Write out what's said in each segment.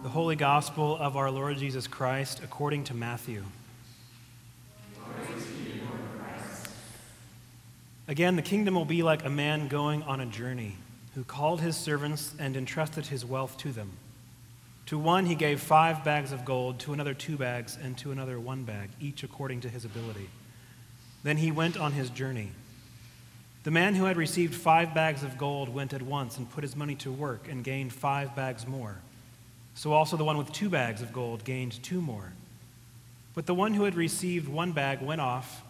The Holy Gospel of our Lord Jesus Christ according to Matthew. Again, the kingdom will be like a man going on a journey who called his servants and entrusted his wealth to them. To one he gave five bags of gold, to another two bags, and to another one bag, each according to his ability. Then he went on his journey. The man who had received five bags of gold went at once and put his money to work and gained five bags more. So also the one with two bags of gold gained two more. But the one who had received one bag went off,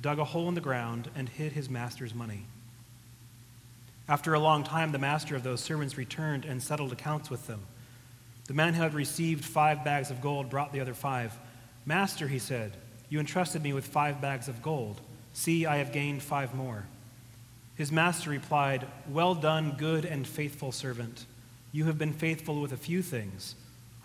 dug a hole in the ground, and hid his master's money. After a long time, the master of those servants returned and settled accounts with them. The man who had received five bags of gold brought the other five. Master, he said, you entrusted me with five bags of gold. See, I have gained five more. His master replied, Well done, good and faithful servant. You have been faithful with a few things.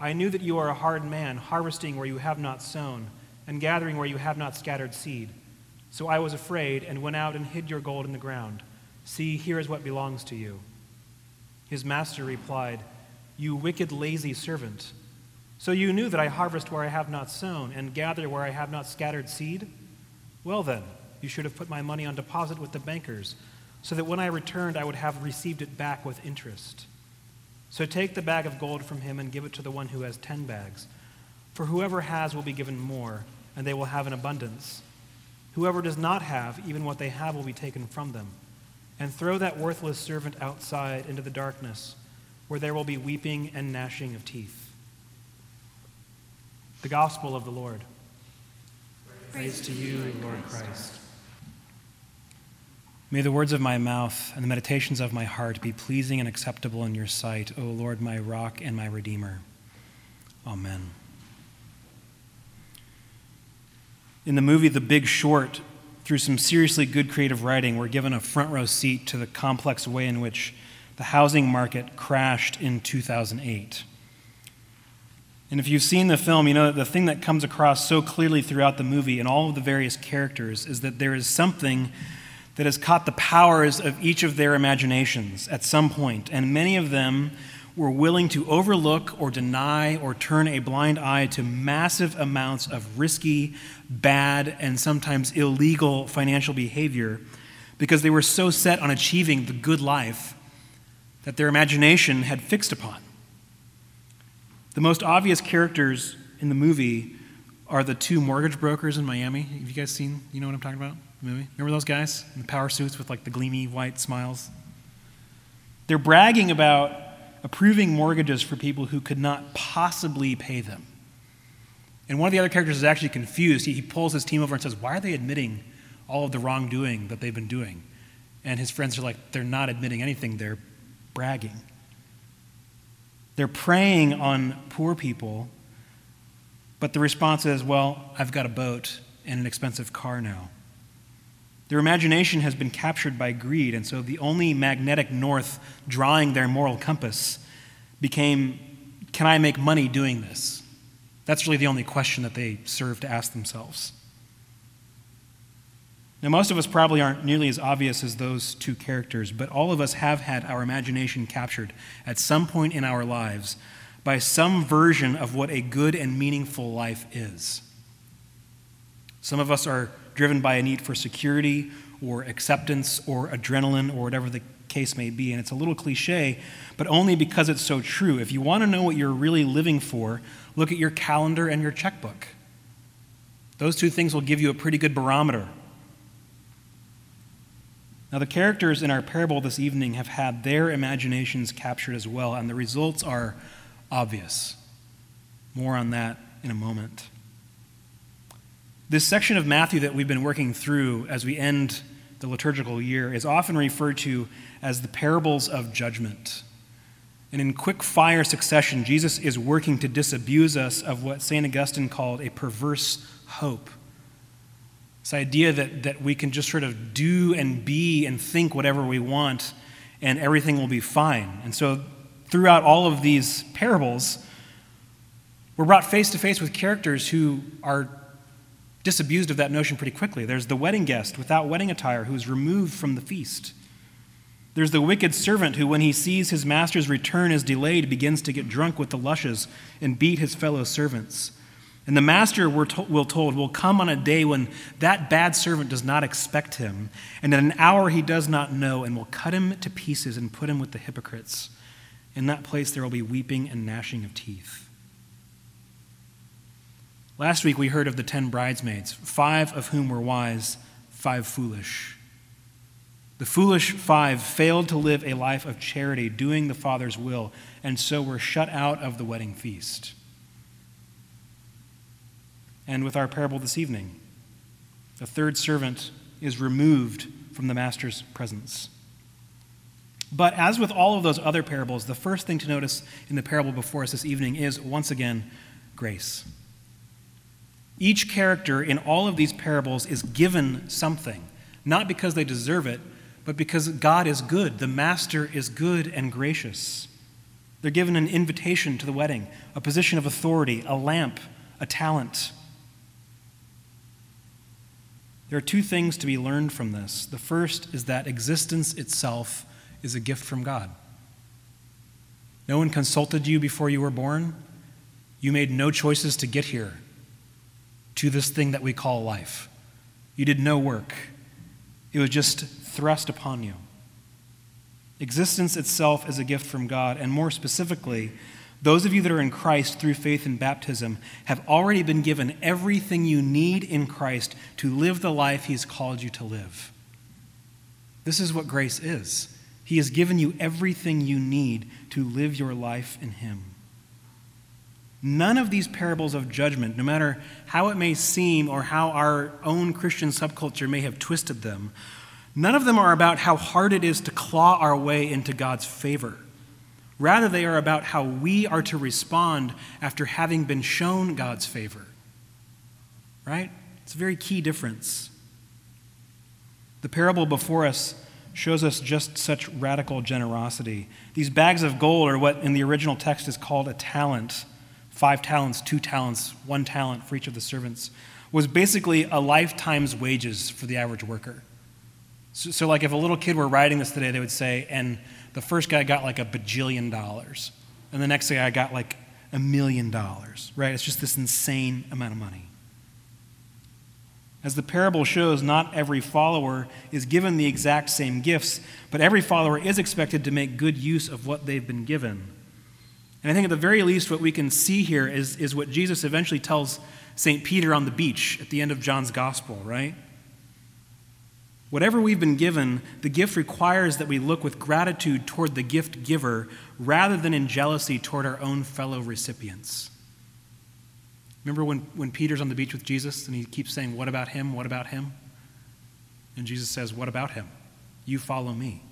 I knew that you are a hard man, harvesting where you have not sown, and gathering where you have not scattered seed. So I was afraid and went out and hid your gold in the ground. See, here is what belongs to you. His master replied, You wicked, lazy servant. So you knew that I harvest where I have not sown, and gather where I have not scattered seed? Well, then, you should have put my money on deposit with the bankers, so that when I returned, I would have received it back with interest. So take the bag of gold from him and give it to the one who has ten bags. For whoever has will be given more, and they will have an abundance. Whoever does not have, even what they have will be taken from them. And throw that worthless servant outside into the darkness, where there will be weeping and gnashing of teeth. The Gospel of the Lord. Praise, Praise to you, Lord Christ. May the words of my mouth and the meditations of my heart be pleasing and acceptable in your sight, O Lord, my rock and my redeemer. Amen. In the movie The Big Short, through some seriously good creative writing, we're given a front row seat to the complex way in which the housing market crashed in 2008. And if you've seen the film, you know that the thing that comes across so clearly throughout the movie and all of the various characters is that there is something that has caught the powers of each of their imaginations at some point, and many of them were willing to overlook or deny or turn a blind eye to massive amounts of risky, bad, and sometimes illegal financial behavior because they were so set on achieving the good life that their imagination had fixed upon. The most obvious characters in the movie are the two mortgage brokers in Miami. Have you guys seen, you know what I'm talking about? Movie? Remember those guys in the power suits with like the gleamy white smiles? They're bragging about approving mortgages for people who could not possibly pay them. And one of the other characters is actually confused. He, he pulls his team over and says, Why are they admitting all of the wrongdoing that they've been doing? And his friends are like, They're not admitting anything, they're bragging. They're preying on poor people, but the response is, Well, I've got a boat and an expensive car now. Their imagination has been captured by greed, and so the only magnetic north drawing their moral compass became can I make money doing this? That's really the only question that they serve to ask themselves. Now, most of us probably aren't nearly as obvious as those two characters, but all of us have had our imagination captured at some point in our lives by some version of what a good and meaningful life is. Some of us are driven by a need for security or acceptance or adrenaline or whatever the case may be. And it's a little cliche, but only because it's so true. If you want to know what you're really living for, look at your calendar and your checkbook. Those two things will give you a pretty good barometer. Now, the characters in our parable this evening have had their imaginations captured as well, and the results are obvious. More on that in a moment. This section of Matthew that we've been working through as we end the liturgical year is often referred to as the parables of judgment. And in quick fire succession, Jesus is working to disabuse us of what St. Augustine called a perverse hope. This idea that, that we can just sort of do and be and think whatever we want and everything will be fine. And so, throughout all of these parables, we're brought face to face with characters who are disabused of that notion pretty quickly. There's the wedding guest without wedding attire who is removed from the feast. There's the wicked servant who, when he sees his master's return is delayed, begins to get drunk with the lushes and beat his fellow servants. And the master, we're to- will told, will come on a day when that bad servant does not expect him, and at an hour he does not know, and will cut him to pieces and put him with the hypocrites. In that place there will be weeping and gnashing of teeth. Last week we heard of the ten bridesmaids, five of whom were wise, five foolish. The foolish five failed to live a life of charity, doing the Father's will, and so were shut out of the wedding feast. And with our parable this evening, the third servant is removed from the master's presence. But as with all of those other parables, the first thing to notice in the parable before us this evening is, once again, grace. Each character in all of these parables is given something, not because they deserve it, but because God is good. The master is good and gracious. They're given an invitation to the wedding, a position of authority, a lamp, a talent. There are two things to be learned from this. The first is that existence itself is a gift from God. No one consulted you before you were born. You made no choices to get here, to this thing that we call life. You did no work, it was just thrust upon you. Existence itself is a gift from God, and more specifically, those of you that are in Christ through faith in baptism have already been given everything you need in Christ to live the life He's called you to live. This is what grace is. He has given you everything you need to live your life in Him. None of these parables of judgment, no matter how it may seem or how our own Christian subculture may have twisted them, none of them are about how hard it is to claw our way into God's favor. Rather, they are about how we are to respond after having been shown God's favor. Right? It's a very key difference. The parable before us shows us just such radical generosity. These bags of gold are what in the original text is called a talent five talents, two talents, one talent for each of the servants was basically a lifetime's wages for the average worker. So, so, like if a little kid were writing this today, they would say, and the first guy got like a bajillion dollars, and the next guy got like a million dollars, right? It's just this insane amount of money. As the parable shows, not every follower is given the exact same gifts, but every follower is expected to make good use of what they've been given. And I think at the very least, what we can see here is, is what Jesus eventually tells St. Peter on the beach at the end of John's gospel, right? Whatever we've been given, the gift requires that we look with gratitude toward the gift giver rather than in jealousy toward our own fellow recipients. Remember when, when Peter's on the beach with Jesus and he keeps saying, What about him? What about him? And Jesus says, What about him? You follow me.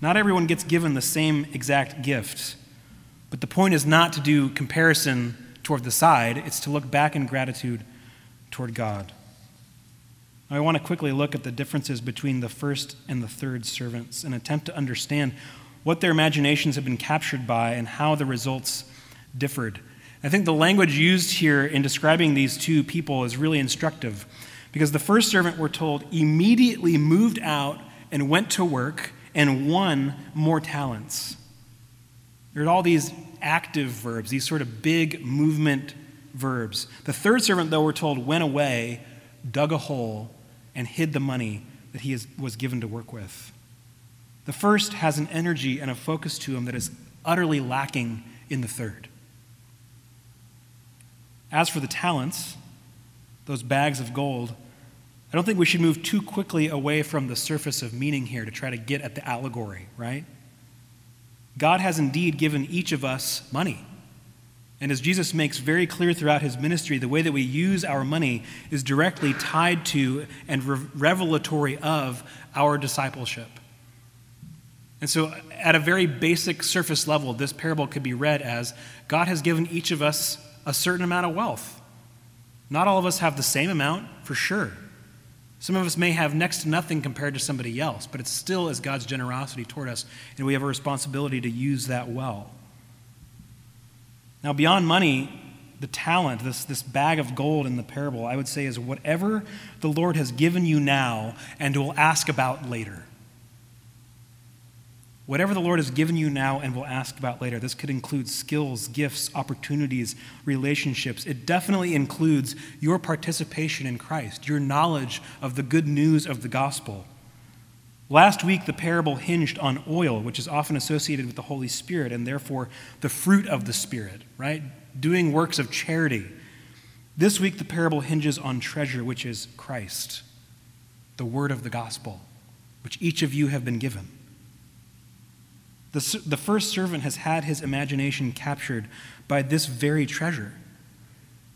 Not everyone gets given the same exact gift, but the point is not to do comparison toward the side, it's to look back in gratitude toward God. I want to quickly look at the differences between the first and the third servants and attempt to understand what their imaginations have been captured by and how the results differed. I think the language used here in describing these two people is really instructive because the first servant, we're told, immediately moved out and went to work and won more talents. There are all these active verbs, these sort of big movement verbs. The third servant, though, we're told, went away, dug a hole, and hid the money that he was given to work with. The first has an energy and a focus to him that is utterly lacking in the third. As for the talents, those bags of gold, I don't think we should move too quickly away from the surface of meaning here to try to get at the allegory, right? God has indeed given each of us money. And as Jesus makes very clear throughout his ministry, the way that we use our money is directly tied to and revelatory of our discipleship. And so, at a very basic surface level, this parable could be read as God has given each of us a certain amount of wealth. Not all of us have the same amount, for sure. Some of us may have next to nothing compared to somebody else, but it still is God's generosity toward us, and we have a responsibility to use that well. Now, beyond money, the talent, this, this bag of gold in the parable, I would say is whatever the Lord has given you now and will ask about later. Whatever the Lord has given you now and will ask about later, this could include skills, gifts, opportunities, relationships. It definitely includes your participation in Christ, your knowledge of the good news of the gospel. Last week, the parable hinged on oil, which is often associated with the Holy Spirit and therefore the fruit of the Spirit, right? Doing works of charity. This week, the parable hinges on treasure, which is Christ, the word of the gospel, which each of you have been given. The, the first servant has had his imagination captured by this very treasure,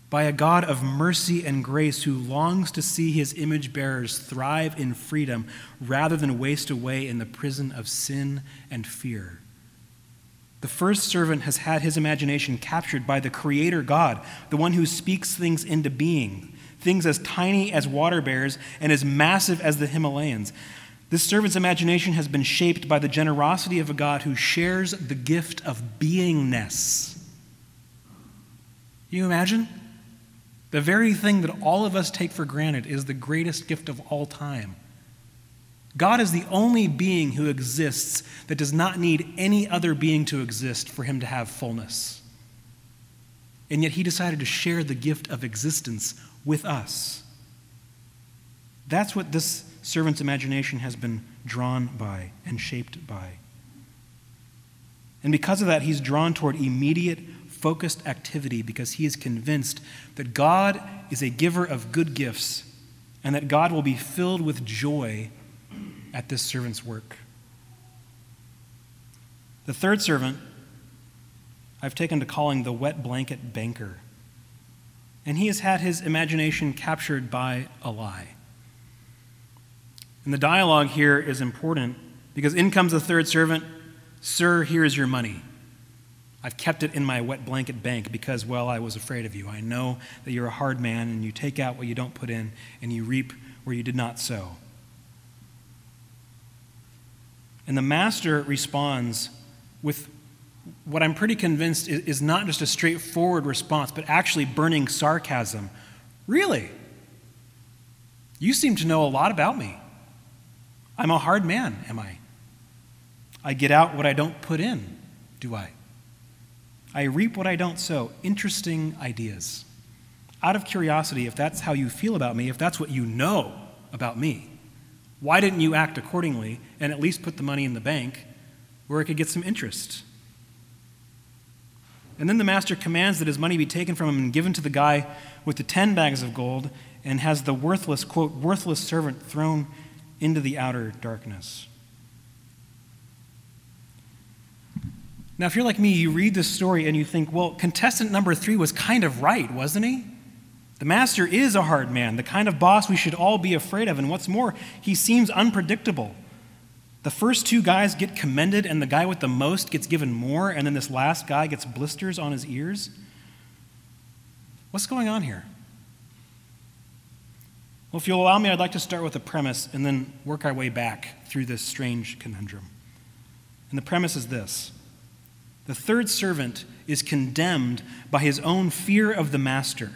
by a God of mercy and grace who longs to see his image bearers thrive in freedom rather than waste away in the prison of sin and fear. The first servant has had his imagination captured by the Creator God, the one who speaks things into being, things as tiny as water bears and as massive as the Himalayas. This servant's imagination has been shaped by the generosity of a God who shares the gift of beingness. You imagine? The very thing that all of us take for granted is the greatest gift of all time. God is the only being who exists that does not need any other being to exist for him to have fullness. And yet he decided to share the gift of existence with us. That's what this servant's imagination has been drawn by and shaped by. And because of that, he's drawn toward immediate, focused activity because he is convinced that God is a giver of good gifts and that God will be filled with joy at this servant's work. The third servant, I've taken to calling the wet blanket banker. And he has had his imagination captured by a lie. And the dialogue here is important because in comes the third servant Sir, here is your money. I've kept it in my wet blanket bank because, well, I was afraid of you. I know that you're a hard man and you take out what you don't put in and you reap where you did not sow. And the master responds with what I'm pretty convinced is not just a straightforward response, but actually burning sarcasm. Really? You seem to know a lot about me. I'm a hard man, am I? I get out what I don't put in, do I? I reap what I don't sow. Interesting ideas. Out of curiosity, if that's how you feel about me, if that's what you know about me, why didn't you act accordingly and at least put the money in the bank where it could get some interest? And then the master commands that his money be taken from him and given to the guy with the ten bags of gold and has the worthless, quote, worthless servant thrown into the outer darkness. Now, if you're like me, you read this story and you think, well, contestant number three was kind of right, wasn't he? The master is a hard man, the kind of boss we should all be afraid of. And what's more, he seems unpredictable. The first two guys get commended, and the guy with the most gets given more, and then this last guy gets blisters on his ears. What's going on here? Well, if you'll allow me, I'd like to start with a premise and then work our way back through this strange conundrum. And the premise is this the third servant is condemned by his own fear of the master.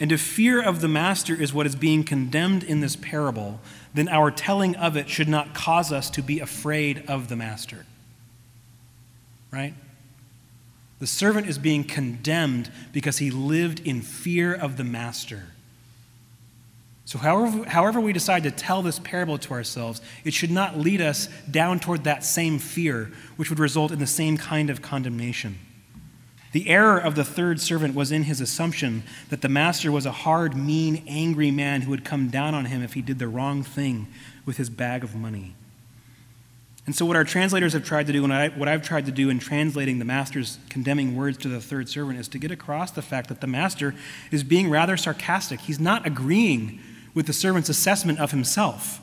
And if fear of the master is what is being condemned in this parable, then our telling of it should not cause us to be afraid of the master. Right? The servant is being condemned because he lived in fear of the master. So, however, however we decide to tell this parable to ourselves, it should not lead us down toward that same fear, which would result in the same kind of condemnation. The error of the third servant was in his assumption that the master was a hard, mean, angry man who would come down on him if he did the wrong thing with his bag of money. And so, what our translators have tried to do, and I, what I've tried to do in translating the master's condemning words to the third servant, is to get across the fact that the master is being rather sarcastic. He's not agreeing with the servant's assessment of himself.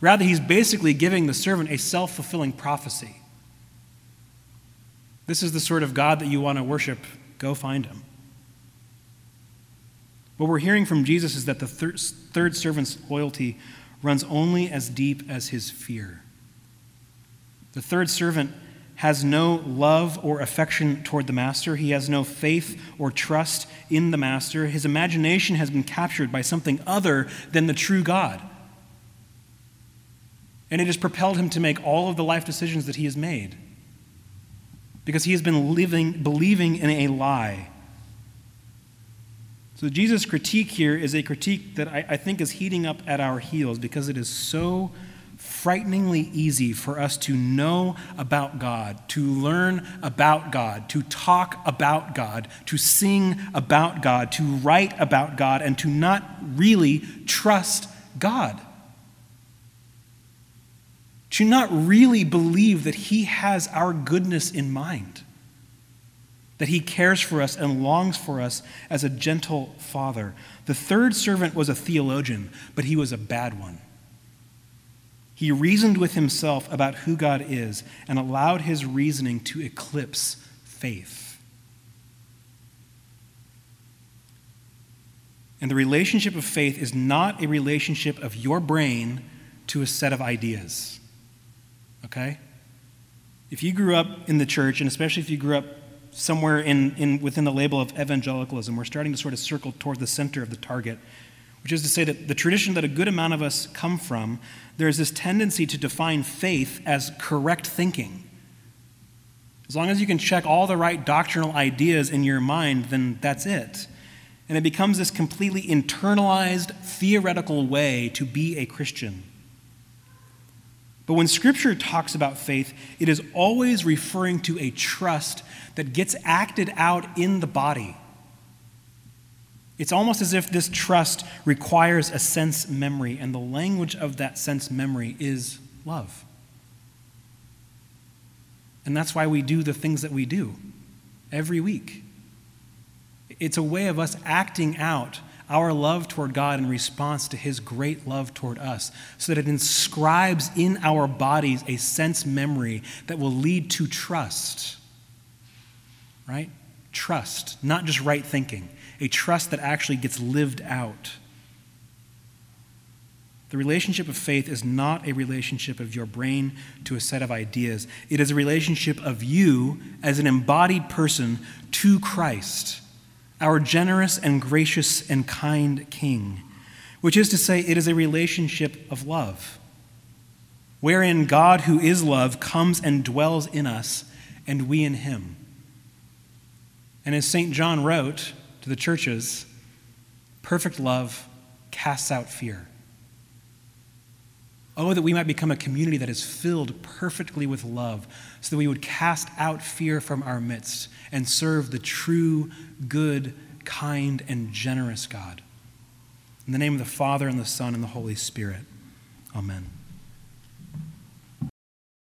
Rather, he's basically giving the servant a self fulfilling prophecy. This is the sort of God that you want to worship. Go find him. What we're hearing from Jesus is that the thir- third servant's loyalty runs only as deep as his fear. The third servant has no love or affection toward the master. He has no faith or trust in the master. His imagination has been captured by something other than the true God. And it has propelled him to make all of the life decisions that he has made because he has been living, believing in a lie. So, Jesus' critique here is a critique that I, I think is heating up at our heels because it is so frighteningly easy for us to know about God, to learn about God, to talk about God, to sing about God, to write about God, and to not really trust God. To not really believe that He has our goodness in mind, that He cares for us and longs for us as a gentle Father. The third servant was a theologian, but he was a bad one. He reasoned with himself about who God is and allowed his reasoning to eclipse faith. And the relationship of faith is not a relationship of your brain to a set of ideas. Okay? If you grew up in the church, and especially if you grew up somewhere in, in, within the label of evangelicalism, we're starting to sort of circle toward the center of the target which is to say that the tradition that a good amount of us come from, there's this tendency to define faith as correct thinking. As long as you can check all the right doctrinal ideas in your mind, then that's it. And it becomes this completely internalized, theoretical way to be a Christian. But when Scripture talks about faith, it is always referring to a trust that gets acted out in the body. It's almost as if this trust requires a sense memory, and the language of that sense memory is love. And that's why we do the things that we do every week. It's a way of us acting out our love toward God in response to His great love toward us, so that it inscribes in our bodies a sense memory that will lead to trust. Right? Trust, not just right thinking a trust that actually gets lived out. The relationship of faith is not a relationship of your brain to a set of ideas. It is a relationship of you as an embodied person to Christ, our generous and gracious and kind King, which is to say, it is a relationship of love, wherein God, who is love, comes and dwells in us, and we in him. And as St. John wrote, to the churches perfect love casts out fear. Oh, that we might become a community that is filled perfectly with love, so that we would cast out fear from our midst and serve the true, good, kind, and generous God. In the name of the Father, and the Son, and the Holy Spirit. Amen.